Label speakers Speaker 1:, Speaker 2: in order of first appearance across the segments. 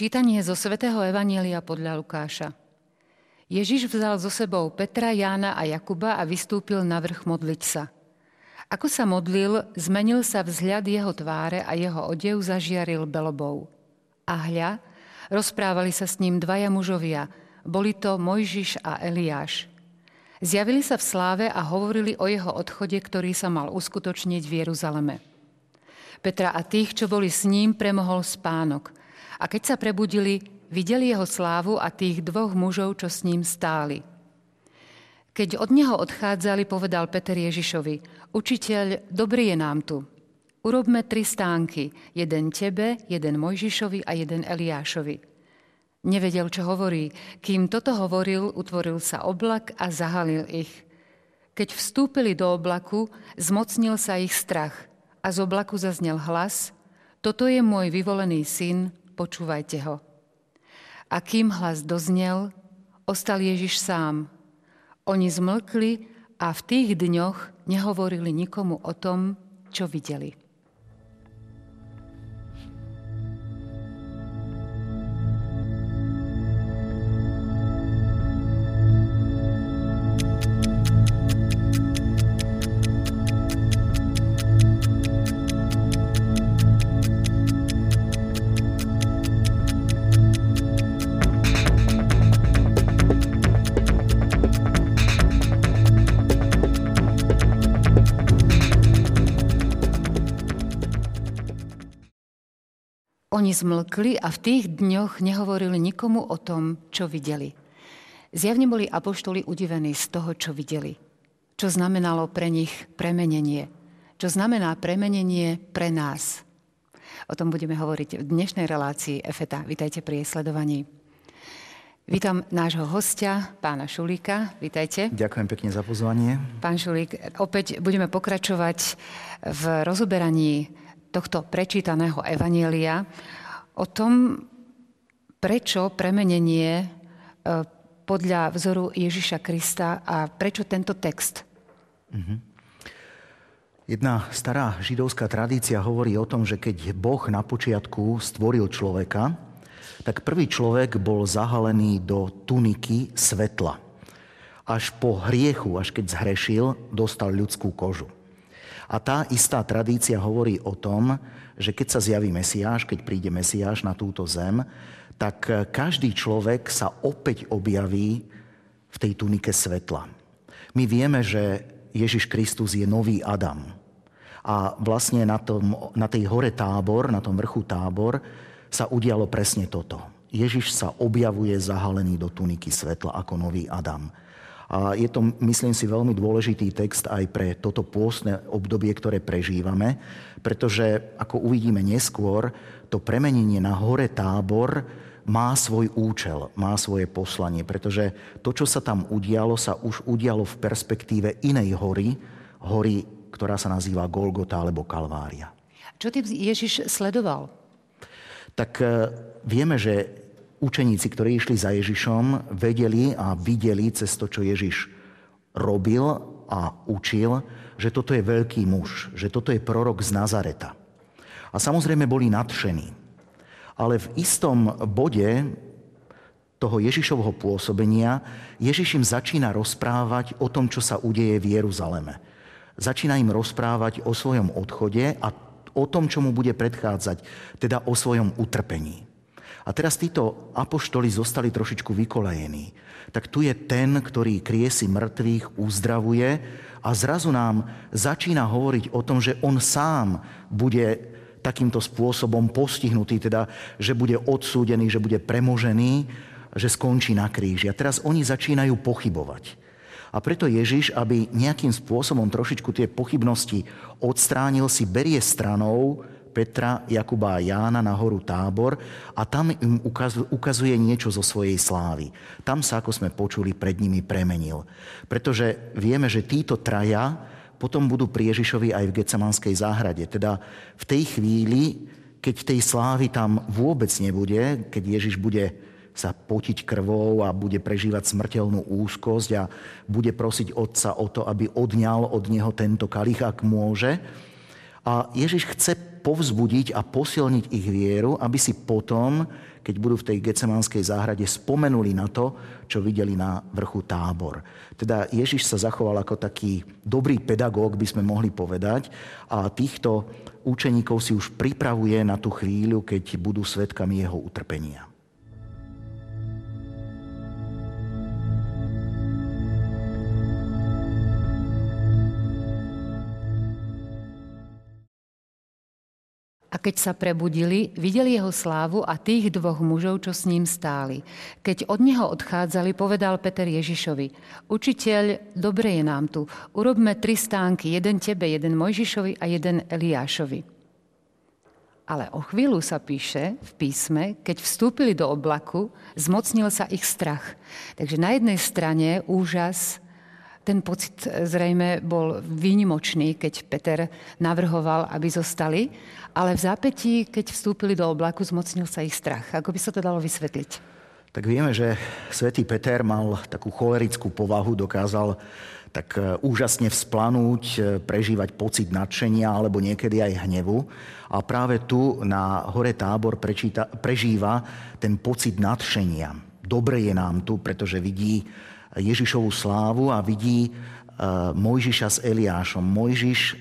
Speaker 1: Čítanie zo svätého Evanielia podľa Lukáša. Ježiš vzal so sebou Petra, Jána a Jakuba a vystúpil na vrch modliť sa. Ako sa modlil, zmenil sa vzhľad jeho tváre a jeho odev zažiaril belobou. A hľa, rozprávali sa s ním dvaja mužovia, boli to Mojžiš a Eliáš. Zjavili sa v sláve a hovorili o jeho odchode, ktorý sa mal uskutočniť v Jeruzaleme. Petra a tých, čo boli s ním, premohol spánok – a keď sa prebudili, videli jeho slávu a tých dvoch mužov, čo s ním stáli. Keď od neho odchádzali, povedal Peter Ježišovi, učiteľ, dobrý je nám tu. Urobme tri stánky, jeden tebe, jeden Mojžišovi a jeden Eliášovi. Nevedel, čo hovorí. Kým toto hovoril, utvoril sa oblak a zahalil ich. Keď vstúpili do oblaku, zmocnil sa ich strach a z oblaku zaznel hlas, toto je môj vyvolený syn, počúvajte ho. A kým hlas doznel, ostal Ježiš sám. Oni zmlkli a v tých dňoch nehovorili nikomu o tom, čo videli. Oni zmlkli a v tých dňoch nehovorili nikomu o tom, čo videli. Zjavne boli apoštoli udivení z toho, čo videli. Čo znamenalo pre nich premenenie. Čo znamená premenenie pre nás. O tom budeme hovoriť v dnešnej relácii EFETA. Vítajte pri jej sledovaní. Vítam nášho hostia, pána Šulíka. Vítajte.
Speaker 2: Ďakujem pekne za pozvanie.
Speaker 1: Pán Šulík, opäť budeme pokračovať v rozoberaní tohto prečítaného evanielia o tom, prečo premenenie e, podľa vzoru Ježiša Krista a prečo tento text. Mm-hmm.
Speaker 2: Jedna stará židovská tradícia hovorí o tom, že keď Boh na počiatku stvoril človeka, tak prvý človek bol zahalený do tuniky svetla. Až po hriechu, až keď zhrešil, dostal ľudskú kožu. A tá istá tradícia hovorí o tom, že keď sa zjaví Mesiáš, keď príde Mesiáš na túto zem, tak každý človek sa opäť objaví v tej tunike svetla. My vieme, že Ježiš Kristus je nový Adam. A vlastne na, tom, na tej hore tábor, na tom vrchu tábor, sa udialo presne toto. Ježiš sa objavuje zahalený do tuniky svetla ako nový Adam. A je to, myslím si, veľmi dôležitý text aj pre toto pôstne obdobie, ktoré prežívame, pretože, ako uvidíme neskôr, to premenenie na hore tábor má svoj účel, má svoje poslanie, pretože to, čo sa tam udialo, sa už udialo v perspektíve inej hory, hory, ktorá sa nazýva Golgota alebo Kalvária.
Speaker 1: Čo ty Ježiš sledoval?
Speaker 2: Tak eh, vieme, že učeníci, ktorí išli za Ježišom, vedeli a videli cez to, čo Ježiš robil a učil, že toto je veľký muž, že toto je prorok z Nazareta. A samozrejme boli nadšení. Ale v istom bode toho Ježišovho pôsobenia Ježiš im začína rozprávať o tom, čo sa udeje v Jeruzaleme. Začína im rozprávať o svojom odchode a o tom, čo mu bude predchádzať, teda o svojom utrpení. A teraz títo apoštoli zostali trošičku vykolejení. Tak tu je ten, ktorý kriesi mŕtvych, uzdravuje a zrazu nám začína hovoriť o tom, že on sám bude takýmto spôsobom postihnutý, teda, že bude odsúdený, že bude premožený, že skončí na kríži. A teraz oni začínajú pochybovať. A preto Ježiš, aby nejakým spôsobom trošičku tie pochybnosti odstránil, si berie stranou Petra, Jakuba a Jána na horu Tábor a tam im ukazuje niečo zo svojej slávy. Tam sa, ako sme počuli, pred nimi premenil. Pretože vieme, že títo traja potom budú pri Ježišovi aj v Getsemanskej záhrade. Teda v tej chvíli, keď tej slávy tam vôbec nebude, keď Ježiš bude sa potiť krvou a bude prežívať smrteľnú úzkosť a bude prosiť Otca o to, aby odňal od neho tento kalich, ak môže. A Ježiš chce povzbudiť a posilniť ich vieru, aby si potom, keď budú v tej gecemánskej záhrade, spomenuli na to, čo videli na vrchu tábor. Teda Ježiš sa zachoval ako taký dobrý pedagóg, by sme mohli povedať, a týchto učeníkov si už pripravuje na tú chvíľu, keď budú svetkami jeho utrpenia.
Speaker 1: Keď sa prebudili, videli jeho slávu a tých dvoch mužov, čo s ním stáli. Keď od neho odchádzali, povedal Peter Ježišovi, učiteľ, dobre je nám tu, urobme tri stánky, jeden tebe, jeden Mojžišovi a jeden Eliášovi. Ale o chvíľu sa píše v písme, keď vstúpili do oblaku, zmocnil sa ich strach. Takže na jednej strane úžas, ten pocit zrejme bol výnimočný, keď Peter navrhoval, aby zostali, ale v zápätí, keď vstúpili do oblaku, zmocnil sa ich strach. Ako by sa to dalo vysvetliť?
Speaker 2: Tak vieme, že svätý Peter mal takú cholerickú povahu, dokázal tak e, úžasne vzplanúť, e, prežívať pocit nadšenia alebo niekedy aj hnevu. A práve tu na hore tábor prečíta, prežíva ten pocit nadšenia. Dobre je nám tu, pretože vidí Ježišovú slávu a vidí e, Mojžiša s Eliášom. Mojžiš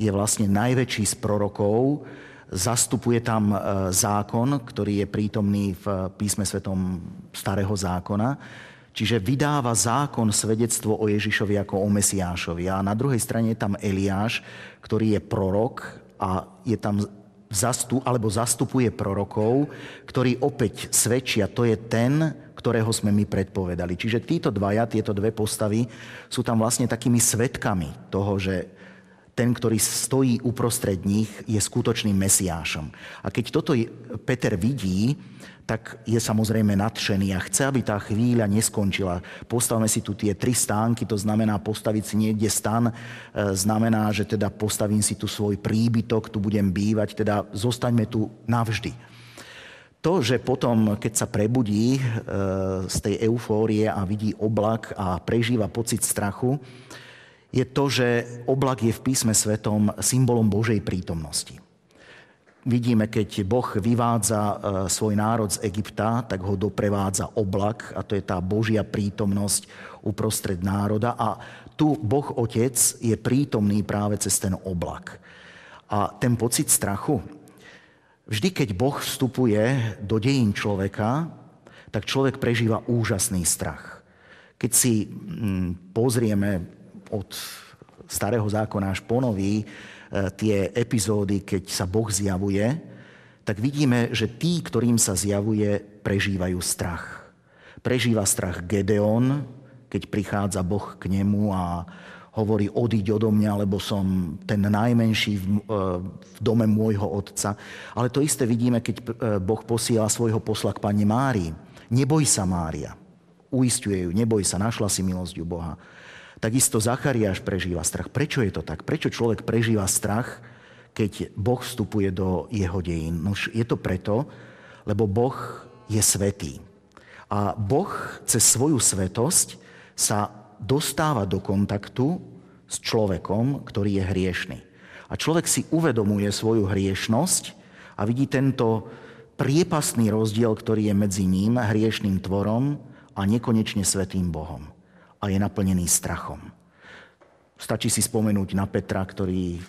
Speaker 2: je vlastne najväčší z prorokov, zastupuje tam e, zákon, ktorý je prítomný v písme svetom starého zákona. Čiže vydáva zákon svedectvo o Ježišovi ako o Mesiášovi. A na druhej strane je tam Eliáš, ktorý je prorok a je tam zastup, alebo zastupuje prorokov, ktorí opäť svedčia, to je ten, ktorého sme my predpovedali. Čiže títo dvaja, tieto dve postavy sú tam vlastne takými svetkami toho, že ten, ktorý stojí uprostred nich, je skutočným mesiášom. A keď toto Peter vidí, tak je samozrejme nadšený a chce, aby tá chvíľa neskončila. Postavme si tu tie tri stánky, to znamená postaviť si niekde stan, e, znamená, že teda postavím si tu svoj príbytok, tu budem bývať, teda zostaňme tu navždy. To, že potom, keď sa prebudí e, z tej eufórie a vidí oblak a prežíva pocit strachu, je to, že oblak je v písme svetom symbolom Božej prítomnosti. Vidíme, keď Boh vyvádza e, svoj národ z Egypta, tak ho doprevádza oblak a to je tá Božia prítomnosť uprostred národa. A tu Boh Otec je prítomný práve cez ten oblak. A ten pocit strachu, vždy keď Boh vstupuje do dejín človeka, tak človek prežíva úžasný strach. Keď si mm, pozrieme od starého zákona až po nový, E, tie epizódy, keď sa Boh zjavuje, tak vidíme, že tí, ktorým sa zjavuje, prežívajú strach. Prežíva strach Gedeon, keď prichádza Boh k nemu a hovorí, odiď odo mňa, lebo som ten najmenší v, e, v dome môjho otca. Ale to isté vidíme, keď e, Boh posiela svojho posla k pani Márii. Neboj sa, Mária. Uistuje ju, neboj sa, našla si milosť u Boha. Takisto Zachariáš prežíva strach. Prečo je to tak? Prečo človek prežíva strach, keď Boh vstupuje do jeho dejín? No je to preto, lebo Boh je svetý. A Boh cez svoju svetosť sa dostáva do kontaktu s človekom, ktorý je hriešný. A človek si uvedomuje svoju hriešnosť a vidí tento priepasný rozdiel, ktorý je medzi ním, hriešným tvorom a nekonečne svetým Bohom a je naplnený strachom. Stačí si spomenúť na Petra, ktorý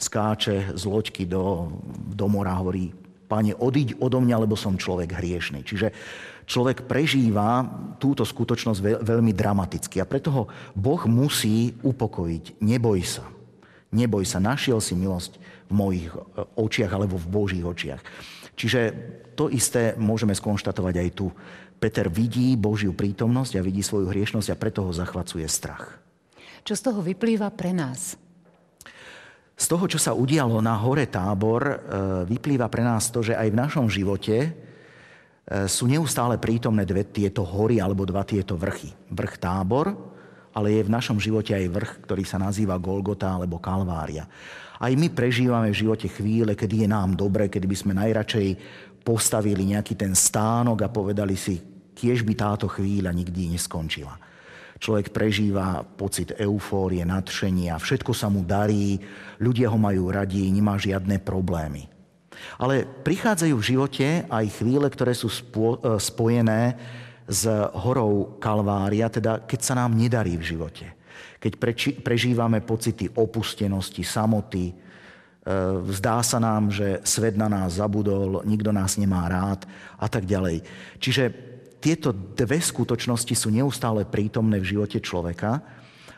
Speaker 2: skáče z loďky do, do mora a hovorí, Pane, odiď odo mňa, lebo som človek hriešný. Čiže človek prežíva túto skutočnosť veľmi dramaticky a preto ho Boh musí upokojiť. Neboj sa. Neboj sa, našiel si milosť v mojich e, očiach alebo v Božích očiach. Čiže to isté môžeme skonštatovať aj tu. Peter vidí Božiu prítomnosť a vidí svoju hriešnosť a preto ho zachvacuje strach.
Speaker 1: Čo z toho vyplýva pre nás?
Speaker 2: Z toho, čo sa udialo na hore tábor, e, vyplýva pre nás to, že aj v našom živote e, sú neustále prítomné dve tieto hory alebo dva tieto vrchy. Vrch tábor, ale je v našom živote aj vrch, ktorý sa nazýva Golgota alebo Kalvária. Aj my prežívame v živote chvíle, kedy je nám dobre, kedy by sme najradšej postavili nejaký ten stánok a povedali si, kiež by táto chvíľa nikdy neskončila. Človek prežíva pocit eufórie, nadšenia, všetko sa mu darí, ľudia ho majú radi, nemá žiadne problémy. Ale prichádzajú v živote aj chvíle, ktoré sú spo, e, spojené s horou Kalvária, teda keď sa nám nedarí v živote. Keď preči, prežívame pocity opustenosti, samoty, e, zdá sa nám, že svet na nás zabudol, nikto nás nemá rád a tak ďalej. Čiže tieto dve skutočnosti sú neustále prítomné v živote človeka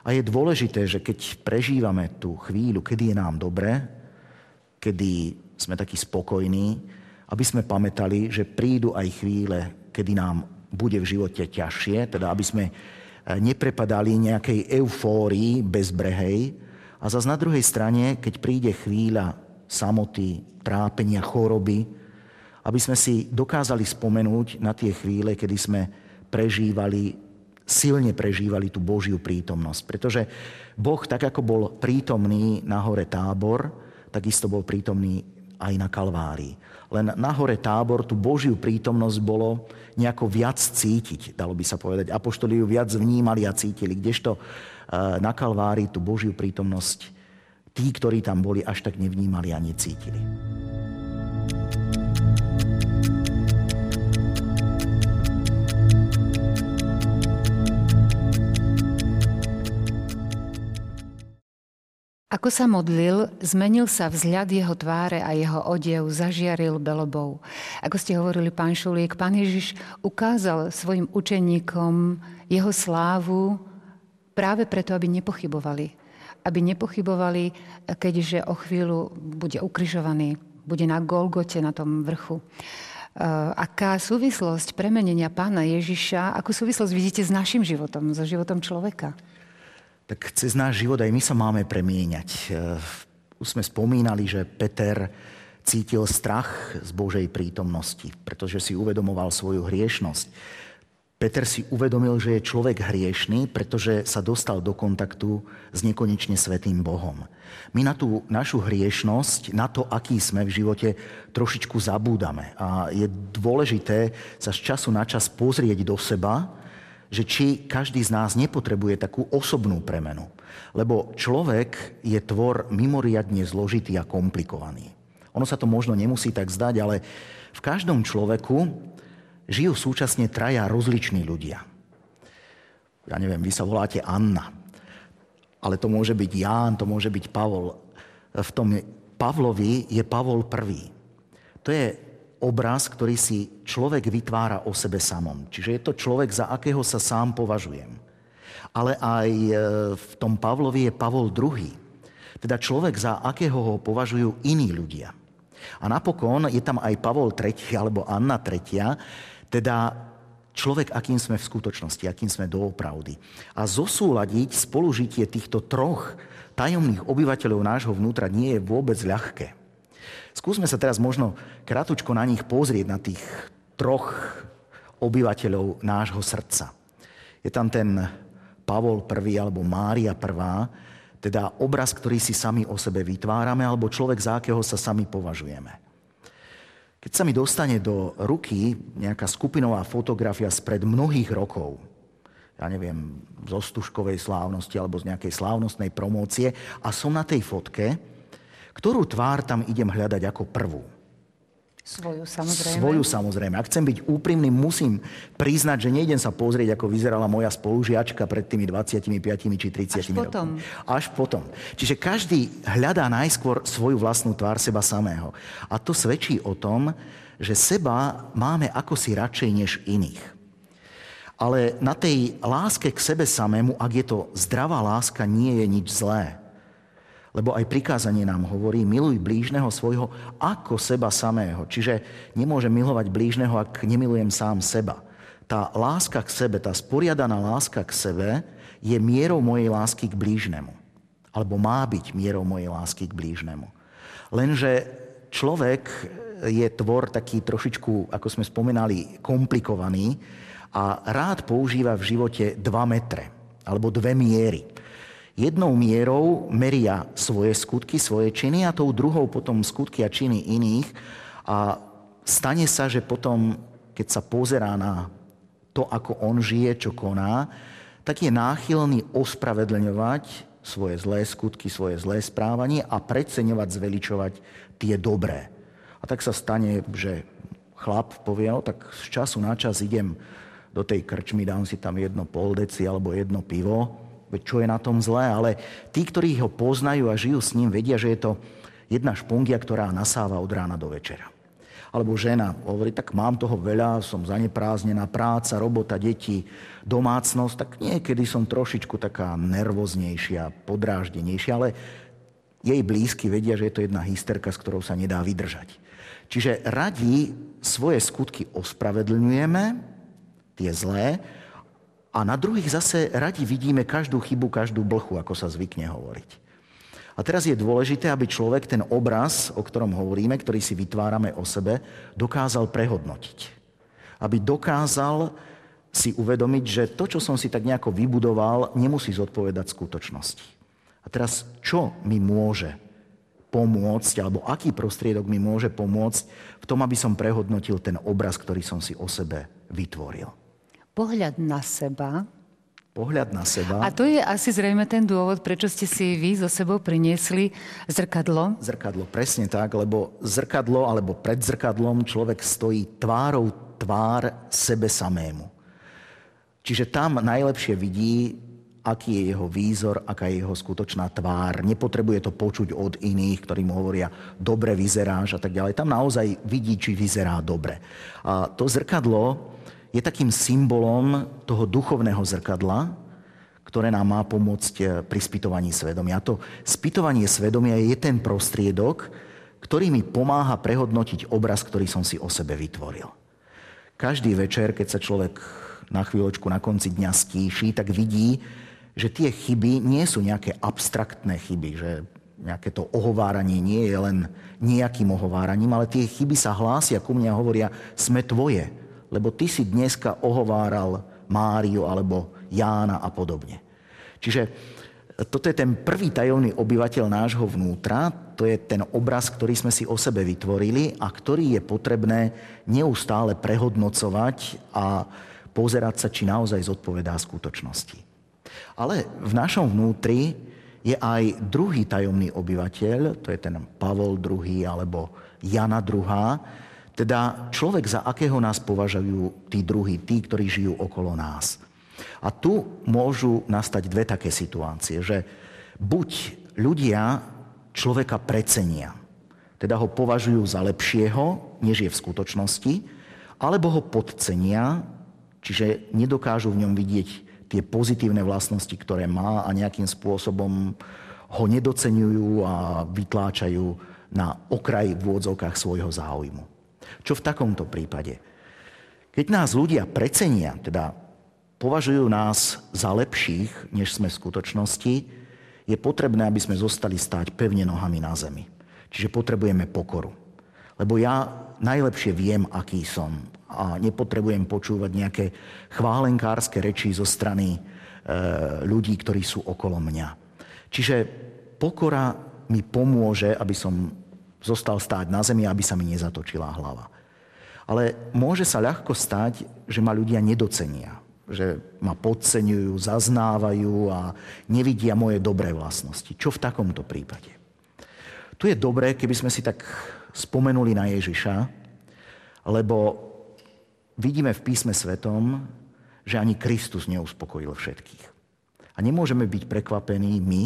Speaker 2: a je dôležité, že keď prežívame tú chvíľu, kedy je nám dobre, kedy sme takí spokojní, aby sme pamätali, že prídu aj chvíle, kedy nám bude v živote ťažšie, teda aby sme eh, neprepadali nejakej eufórii bezbrehej. A zase na druhej strane, keď príde chvíľa samoty, trápenia, choroby, aby sme si dokázali spomenúť na tie chvíle, kedy sme prežívali, silne prežívali tú Božiu prítomnosť. Pretože Boh, tak ako bol prítomný na hore Tábor, takisto bol prítomný aj na Kalvárii. Len na hore Tábor tú Božiu prítomnosť bolo nejako viac cítiť, dalo by sa povedať. Apoštoli ju viac vnímali a cítili, kdežto eh, na Kalvárii tú Božiu prítomnosť tí, ktorí tam boli, až tak nevnímali a necítili.
Speaker 1: Ako sa modlil, zmenil sa vzhľad jeho tváre a jeho odev zažiaril belobou. Ako ste hovorili, pán Šulík, pán Ježiš ukázal svojim učeníkom jeho slávu práve preto, aby nepochybovali. Aby nepochybovali, keďže o chvíľu bude ukrižovaný, bude na Golgote, na tom vrchu. Aká súvislosť premenenia pána Ježiša, akú súvislosť vidíte s našim životom, so životom človeka?
Speaker 2: Tak cez náš život aj my sa máme premieňať. E, už sme spomínali, že Peter cítil strach z Božej prítomnosti, pretože si uvedomoval svoju hriešnosť. Peter si uvedomil, že je človek hriešný, pretože sa dostal do kontaktu s nekonečne svetým Bohom. My na tú našu hriešnosť, na to, aký sme v živote, trošičku zabúdame. A je dôležité sa z času na čas pozrieť do seba že či každý z nás nepotrebuje takú osobnú premenu. Lebo človek je tvor mimoriadne zložitý a komplikovaný. Ono sa to možno nemusí tak zdať, ale v každom človeku žijú súčasne traja rozliční ľudia. Ja neviem, vy sa voláte Anna, ale to môže byť Ján, to môže byť Pavol. V tom Pavlovi je Pavol prvý. To je obraz, ktorý si človek vytvára o sebe samom. Čiže je to človek, za akého sa sám považujem. Ale aj e, v tom Pavlovi je Pavol II. Teda človek, za akého ho považujú iní ľudia. A napokon je tam aj Pavol III alebo Anna III, teda človek, akým sme v skutočnosti, akým sme doopravdy. A zosúľadiť spolužitie týchto troch tajomných obyvateľov nášho vnútra nie je vôbec ľahké. Skúsme sa teraz možno kratučko na nich pozrieť, na tých troch obyvateľov nášho srdca. Je tam ten Pavol I alebo Mária I, teda obraz, ktorý si sami o sebe vytvárame, alebo človek, za akého sa sami považujeme. Keď sa mi dostane do ruky nejaká skupinová fotografia spred mnohých rokov, ja neviem, zo Stužkovej slávnosti alebo z nejakej slávnostnej promócie a som na tej fotke, ktorú tvár tam idem hľadať ako prvú?
Speaker 1: Svoju samozrejme.
Speaker 2: Svoju samozrejme. Ak chcem byť úprimný, musím priznať, že nejdem sa pozrieť, ako vyzerala moja spolužiačka pred tými 25 či 30 Až
Speaker 1: potom.
Speaker 2: Až potom. Čiže každý hľadá najskôr svoju vlastnú tvár seba samého. A to svedčí o tom, že seba máme ako si radšej než iných. Ale na tej láske k sebe samému, ak je to zdravá láska, nie je nič zlé. Lebo aj prikázanie nám hovorí, miluj blížneho svojho ako seba samého. Čiže nemôžem milovať blížneho, ak nemilujem sám seba. Tá láska k sebe, tá sporiadaná láska k sebe je mierou mojej lásky k blížnemu. Alebo má byť mierou mojej lásky k blížnemu. Lenže človek je tvor taký trošičku, ako sme spomínali, komplikovaný a rád používa v živote dva metre alebo dve miery. Jednou mierou meria svoje skutky, svoje činy a tou druhou potom skutky a činy iných. A stane sa, že potom, keď sa pozerá na to, ako on žije, čo koná, tak je náchylný ospravedlňovať svoje zlé skutky, svoje zlé správanie a preceňovať, zveličovať tie dobré. A tak sa stane, že chlap povie, no tak z času na čas idem do tej krčmy, dám si tam jedno pol deci alebo jedno pivo, veď čo je na tom zlé, ale tí, ktorí ho poznajú a žijú s ním, vedia, že je to jedna špungia, ktorá nasáva od rána do večera. Alebo žena hovorí, tak mám toho veľa, som zanepráznená, práca, robota, deti, domácnosť, tak niekedy som trošičku taká nervoznejšia, podráždenejšia, ale jej blízky vedia, že je to jedna hysterka, s ktorou sa nedá vydržať. Čiže radi svoje skutky ospravedlňujeme, tie zlé, a na druhých zase radi vidíme každú chybu, každú blchu, ako sa zvykne hovoriť. A teraz je dôležité, aby človek ten obraz, o ktorom hovoríme, ktorý si vytvárame o sebe, dokázal prehodnotiť. Aby dokázal si uvedomiť, že to, čo som si tak nejako vybudoval, nemusí zodpovedať skutočnosti. A teraz, čo mi môže pomôcť, alebo aký prostriedok mi môže pomôcť v tom, aby som prehodnotil ten obraz, ktorý som si o sebe vytvoril?
Speaker 1: Pohľad na seba
Speaker 2: pohľad na seba.
Speaker 1: A to je asi zrejme ten dôvod, prečo ste si vy so sebou priniesli zrkadlo?
Speaker 2: Zrkadlo, presne tak, lebo zrkadlo alebo pred zrkadlom človek stojí tvárou tvár sebe samému. Čiže tam najlepšie vidí, aký je jeho výzor, aká je jeho skutočná tvár. Nepotrebuje to počuť od iných, ktorí mu hovoria, dobre vyzeráš a tak ďalej. Tam naozaj vidí, či vyzerá dobre. A to zrkadlo je takým symbolom toho duchovného zrkadla, ktoré nám má pomôcť eh, pri spytovaní svedomia. A to spytovanie svedomia je ten prostriedok, ktorý mi pomáha prehodnotiť obraz, ktorý som si o sebe vytvoril. Každý večer, keď sa človek na chvíľočku na konci dňa stíši, tak vidí, že tie chyby nie sú nejaké abstraktné chyby, že nejaké to ohováranie nie je len nejakým ohováraním, ale tie chyby sa hlásia ku mne a hovoria, sme tvoje lebo ty si dneska ohováral Máriu alebo Jána a podobne. Čiže toto je ten prvý tajomný obyvateľ nášho vnútra, to je ten obraz, ktorý sme si o sebe vytvorili a ktorý je potrebné neustále prehodnocovať a pozerať sa, či naozaj zodpovedá skutočnosti. Ale v našom vnútri je aj druhý tajomný obyvateľ, to je ten Pavol II alebo Jana II, teda človek, za akého nás považujú tí druhí, tí, ktorí žijú okolo nás. A tu môžu nastať dve také situácie, že buď ľudia človeka precenia, teda ho považujú za lepšieho, než je v skutočnosti, alebo ho podcenia, čiže nedokážu v ňom vidieť tie pozitívne vlastnosti, ktoré má a nejakým spôsobom ho nedocenujú a vytláčajú na okraj v úvodzovkách svojho záujmu. Čo v takomto prípade? Keď nás ľudia precenia, teda považujú nás za lepších, než sme v skutočnosti, je potrebné, aby sme zostali stáť pevne nohami na zemi. Čiže potrebujeme pokoru. Lebo ja najlepšie viem, aký som a nepotrebujem počúvať nejaké chválenkárske reči zo strany e, ľudí, ktorí sú okolo mňa. Čiže pokora mi pomôže, aby som zostal stáť na zemi, aby sa mi nezatočila hlava. Ale môže sa ľahko stať, že ma ľudia nedocenia, že ma podceňujú, zaznávajú a nevidia moje dobré vlastnosti. Čo v takomto prípade? Tu je dobré, keby sme si tak spomenuli na Ježiša, lebo vidíme v písme svetom, že ani Kristus neuspokojil všetkých. A nemôžeme byť prekvapení my,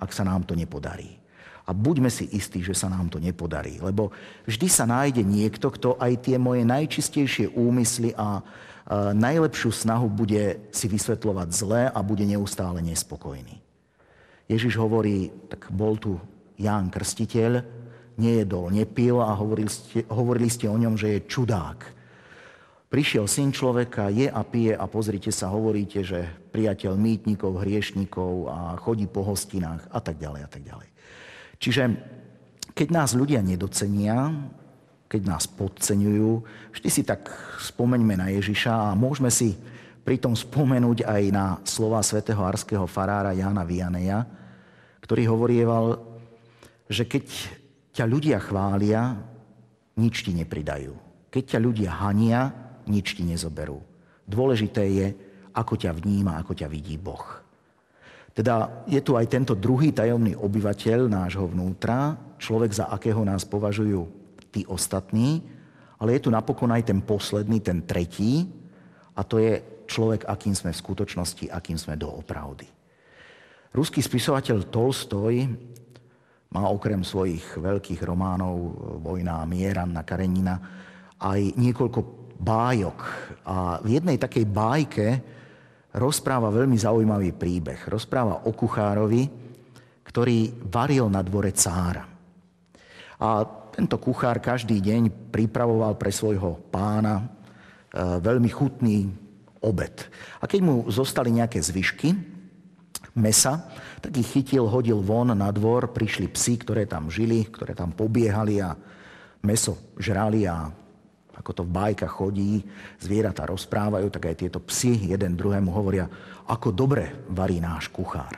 Speaker 2: ak sa nám to nepodarí. A buďme si istí, že sa nám to nepodarí. Lebo vždy sa nájde niekto, kto aj tie moje najčistejšie úmysly a najlepšiu snahu bude si vysvetľovať zlé a bude neustále nespokojný. Ježiš hovorí, tak bol tu Ján Krstiteľ, nejedol, nepil a hovorili ste, hovorili ste o ňom, že je čudák. Prišiel syn človeka, je a pije a pozrite sa, hovoríte, že priateľ mýtnikov, hriešnikov a chodí po hostinách a tak ďalej a tak ďalej. Čiže keď nás ľudia nedocenia, keď nás podceňujú, vždy si tak spomeňme na Ježiša a môžeme si pritom spomenúť aj na slova svätého arského farára Jána Vianeja, ktorý hovorieval, že keď ťa ľudia chvália, nič ti nepridajú. Keď ťa ľudia hania, nič ti nezoberú. Dôležité je, ako ťa vníma, ako ťa vidí Boh. Teda je tu aj tento druhý tajomný obyvateľ nášho vnútra, človek, za akého nás považujú tí ostatní, ale je tu napokon aj ten posledný, ten tretí, a to je človek, akým sme v skutočnosti, akým sme doopravdy. Ruský spisovateľ Tolstoj má okrem svojich veľkých románov Vojna a mier, Anna Karenina aj niekoľko bájok. A v jednej takej bájke rozpráva veľmi zaujímavý príbeh. Rozpráva o kuchárovi, ktorý varil na dvore cára. A tento kuchár každý deň pripravoval pre svojho pána e, veľmi chutný obed. A keď mu zostali nejaké zvyšky mesa, tak ich chytil, hodil von na dvor, prišli psi, ktoré tam žili, ktoré tam pobiehali a meso žrali a ako to v bajkách chodí, zvieratá rozprávajú, tak aj tieto psi jeden druhému hovoria, ako dobre varí náš kuchár.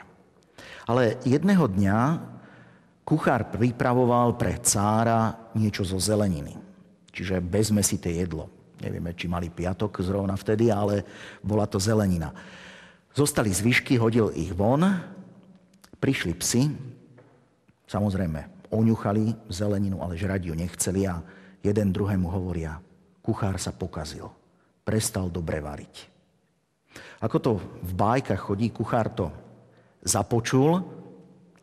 Speaker 2: Ale jedného dňa kuchár pripravoval pre cára niečo zo zeleniny, čiže bezmesité jedlo. Nevieme, či mali piatok zrovna vtedy, ale bola to zelenina. Zostali zvyšky, hodil ich von, prišli psi, samozrejme oňuchali zeleninu, ale žrať ju nechceli a jeden druhému hovoria, kuchár sa pokazil, prestal dobre variť. Ako to v bájkach chodí, kuchár to započul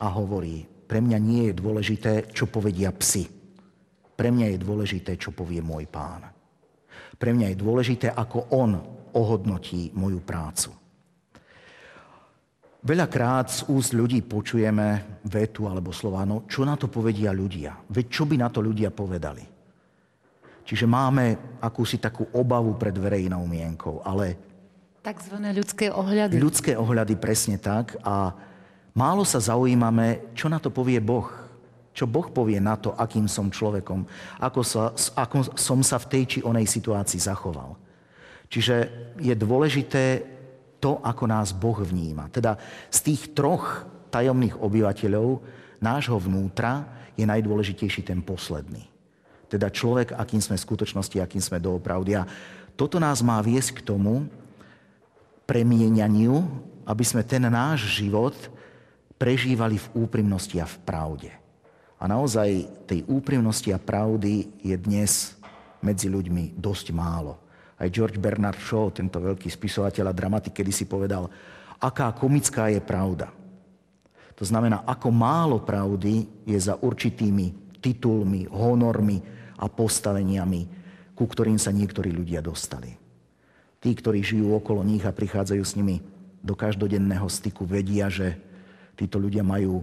Speaker 2: a hovorí, pre mňa nie je dôležité, čo povedia psi. Pre mňa je dôležité, čo povie môj pán. Pre mňa je dôležité, ako on ohodnotí moju prácu. Veľakrát z úst ľudí počujeme vetu alebo slova, no čo na to povedia ľudia? Veď čo by na to ľudia povedali? Čiže máme akúsi takú obavu pred verejnou mienkou, ale...
Speaker 1: Takzvané ľudské ohľady.
Speaker 2: Ľudské ohľady, presne tak. A málo sa zaujímame, čo na to povie Boh. Čo Boh povie na to, akým som človekom, ako, sa, ako som sa v tej či onej situácii zachoval. Čiže je dôležité to, ako nás Boh vníma. Teda z tých troch tajomných obyvateľov nášho vnútra je najdôležitejší ten posledný. Teda človek, akým sme v skutočnosti, akým sme doopravdy. A toto nás má viesť k tomu premienianiu, aby sme ten náš život prežívali v úprimnosti a v pravde. A naozaj tej úprimnosti a pravdy je dnes medzi ľuďmi dosť málo. Aj George Bernard Shaw, tento veľký spisovateľ a dramatik, kedy si povedal, aká komická je pravda. To znamená, ako málo pravdy je za určitými titulmi, honormi, a postaveniami, ku ktorým sa niektorí ľudia dostali. Tí, ktorí žijú okolo nich a prichádzajú s nimi do každodenného styku, vedia, že títo ľudia majú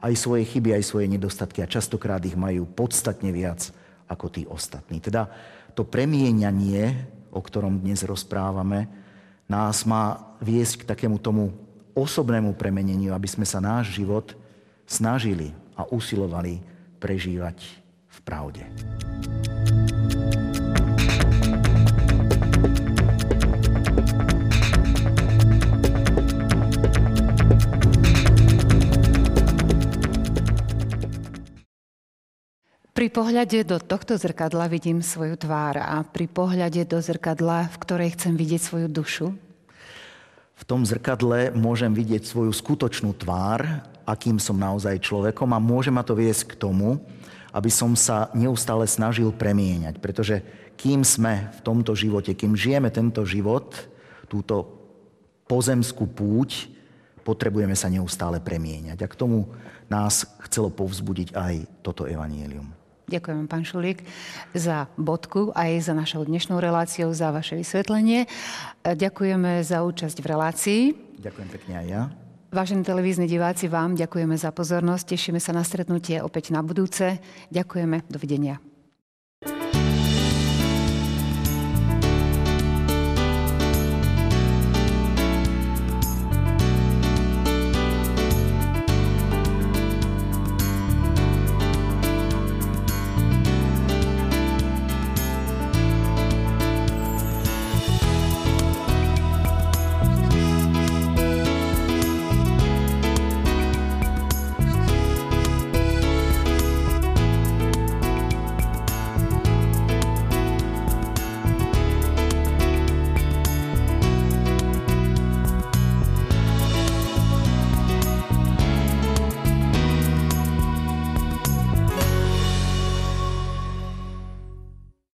Speaker 2: aj svoje chyby, aj svoje nedostatky a častokrát ich majú podstatne viac ako tí ostatní. Teda to premieňanie, o ktorom dnes rozprávame, nás má viesť k takému tomu osobnému premeneniu, aby sme sa náš život snažili a usilovali prežívať v pravde.
Speaker 1: Pri pohľade do tohto zrkadla vidím svoju tvár a pri pohľade do zrkadla, v ktorej chcem vidieť svoju dušu?
Speaker 2: V tom zrkadle môžem vidieť svoju skutočnú tvár, akým som naozaj človekom a môže ma to viesť k tomu, aby som sa neustále snažil premieňať. Pretože kým sme v tomto živote, kým žijeme tento život, túto pozemskú púť, potrebujeme sa neustále premieňať. A k tomu nás chcelo povzbudiť aj toto evanielium.
Speaker 1: Ďakujem, pán Šulík, za bodku aj za našou dnešnou reláciou, za vaše vysvetlenie. Ďakujeme za účasť v relácii.
Speaker 2: Ďakujem pekne aj ja.
Speaker 1: Vážení televízni diváci, vám ďakujeme za pozornosť. Tešíme sa na stretnutie opäť na budúce. Ďakujeme. Dovidenia.